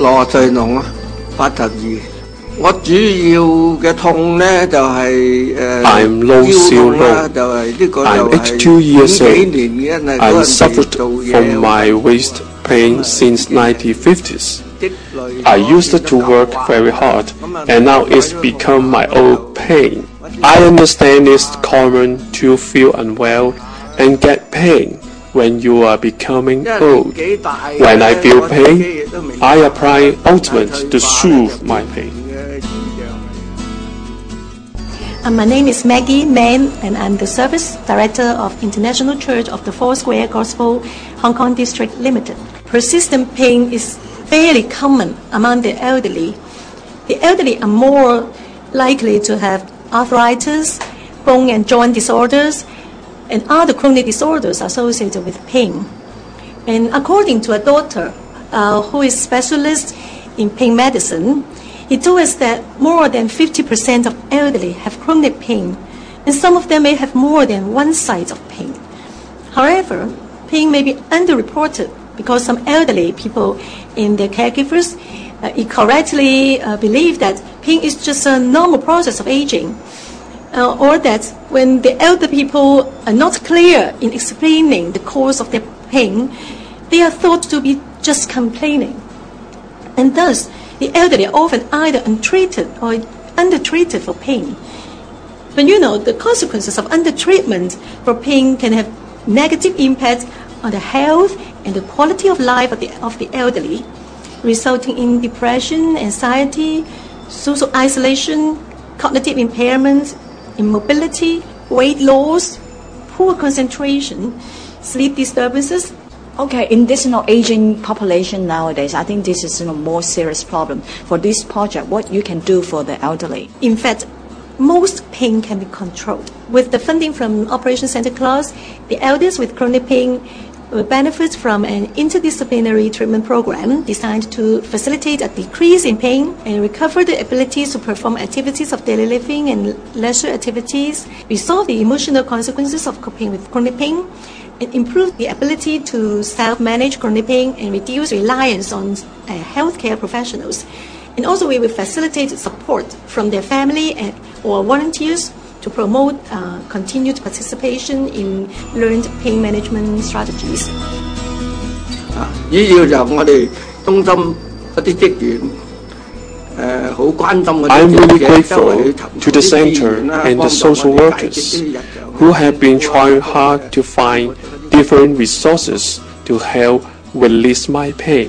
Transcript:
罗瑞龙啊，八十二。我主要嘅痛咧就系、诶、 I'm low 腰痛啦 zero. 就系呢个 I'm 就 82 years 系几年嘅，因为 I 嗰阵时 suffered 做嘢 from my waist pain since 1950s. I used to work very hard, and now it's become my old pain. I understand it's common to feel unwell and get pain when you are becoming old. When I feel pain, I apply ointment to soothe my pain. Uh, my name is Maggie Man, and I'm the Service Director of International Church of the Foursquare Gospel Hong Kong District Limited. Persistent pain is fairly common among the elderly. The elderly are more likely to have arthritis, bone and joint disorders, and other chronic disorders associated with pain. And according to a doctor uh, who is specialist in pain medicine, he told us that more than 50% of elderly have chronic pain, and some of them may have more than one side of pain. However, pain may be underreported because some elderly people and their caregivers uh, incorrectly uh, believe that pain is just a normal process of aging, uh, or that when the elder people are not clear in explaining the cause of their pain, they are thought to be just complaining. And thus, the elderly are often either untreated or undertreated for pain. But you know, the consequences of undertreatment for pain can have negative impact on the health and the quality of life of the, of the elderly, resulting in depression, anxiety, social isolation, cognitive impairment, immobility, weight loss, poor concentration, sleep disturbances, Okay, in this you know, aging population nowadays, I think this is you know, more serious problem. For this project, what you can do for the elderly? In fact, most pain can be controlled. With the funding from Operation Santa Claus, the elders with chronic pain will benefit from an interdisciplinary treatment program designed to facilitate a decrease in pain and recover the ability to perform activities of daily living and leisure activities, resolve the emotional consequences of coping with chronic pain, and improve the ability to self-manage chronic pain and reduce reliance on uh, healthcare professionals. And also, we will facilitate support from their family and, or volunteers to promote uh, continued participation in learned pain management strategies. 啊，主要就我哋中心一啲职员诶好关心嗰 I'm 啲 really 嘅周围 grateful 去寻 to the 啲资 center 源啦 and 帮 the 助我 social 哋解决 workers 啲日常 who have been trying hard to find different resources to help release my pain.